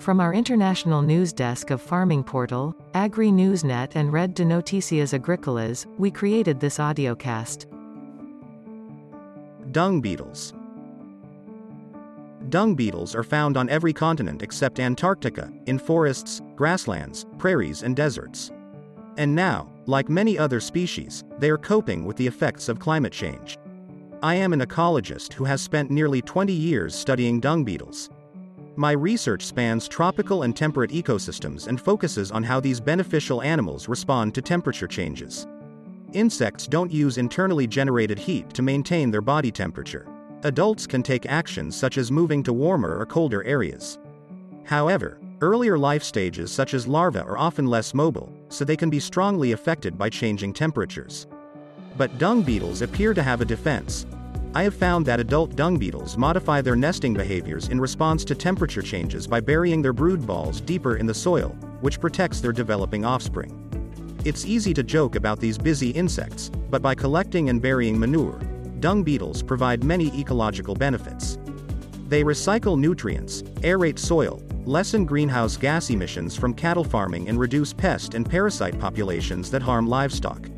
From our international news desk of Farming Portal, Agri Newsnet and Red de Noticias Agricolas, we created this audiocast. Dung beetles. Dung beetles are found on every continent except Antarctica, in forests, grasslands, prairies and deserts. And now, like many other species, they are coping with the effects of climate change. I am an ecologist who has spent nearly 20 years studying dung beetles. My research spans tropical and temperate ecosystems and focuses on how these beneficial animals respond to temperature changes. Insects don't use internally generated heat to maintain their body temperature. Adults can take actions such as moving to warmer or colder areas. However, earlier life stages such as larvae are often less mobile, so they can be strongly affected by changing temperatures. But dung beetles appear to have a defense. I have found that adult dung beetles modify their nesting behaviors in response to temperature changes by burying their brood balls deeper in the soil, which protects their developing offspring. It's easy to joke about these busy insects, but by collecting and burying manure, dung beetles provide many ecological benefits. They recycle nutrients, aerate soil, lessen greenhouse gas emissions from cattle farming and reduce pest and parasite populations that harm livestock.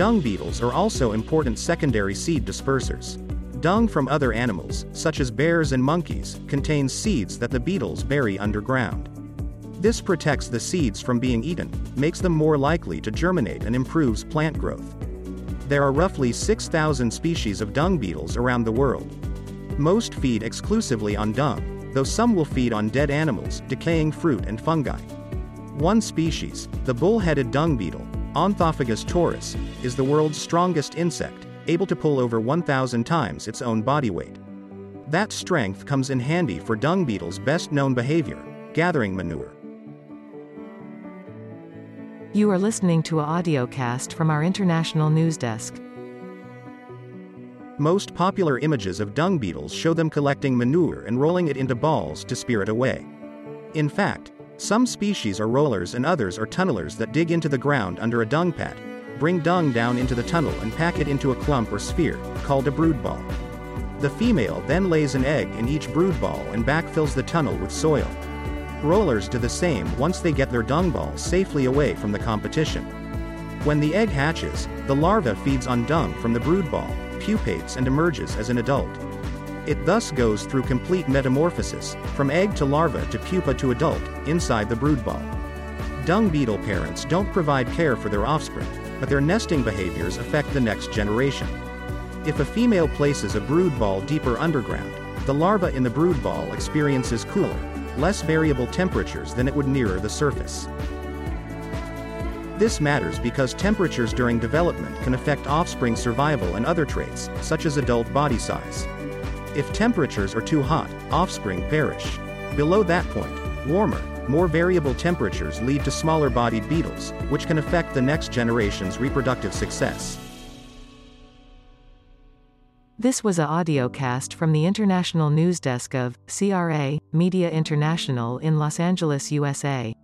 Dung beetles are also important secondary seed dispersers. Dung from other animals, such as bears and monkeys, contains seeds that the beetles bury underground. This protects the seeds from being eaten, makes them more likely to germinate and improves plant growth. There are roughly 6,000 species of dung beetles around the world. Most feed exclusively on dung, though some will feed on dead animals, decaying fruit and fungi. One species, the bull-headed dung beetle, Onthophagus taurus, is the world's strongest insect, able to pull over 1,000 times its own body weight. That strength comes in handy for dung beetles' best known behavior, gathering manure. You are listening to a audiocast from our international news desk. Most popular images of dung beetles show them collecting manure and rolling it into balls to spear it away. In fact, some species are rollers and others are tunnelers that dig into the ground under a dung pat, bring dung down into the tunnel and pack it into a clump or sphere, called a brood ball. The female then lays an egg in each brood ball and backfills the tunnel with soil. Rollers do the same once they get their dung ball safely away from the competition. When the egg hatches, the larva feeds on dung from the brood ball, pupates and emerges as an adult. It thus goes through complete metamorphosis, from egg to larva to pupa to adult, inside the brood ball. Dung beetle parents don't provide care for their offspring, but their nesting behaviors affect the next generation. If a female places a brood ball deeper underground, the larva in the brood ball experiences cooler, less variable temperatures than it would nearer the surface. This matters because temperatures during development can affect offspring survival and other traits, such as adult body size. If temperatures are too hot, offspring perish. Below that point, warmer, more variable temperatures lead to smaller bodied beetles, which can affect the next generation's reproductive success. This was a audiocast from the international news desk of CRA Media International in Los Angeles, USA.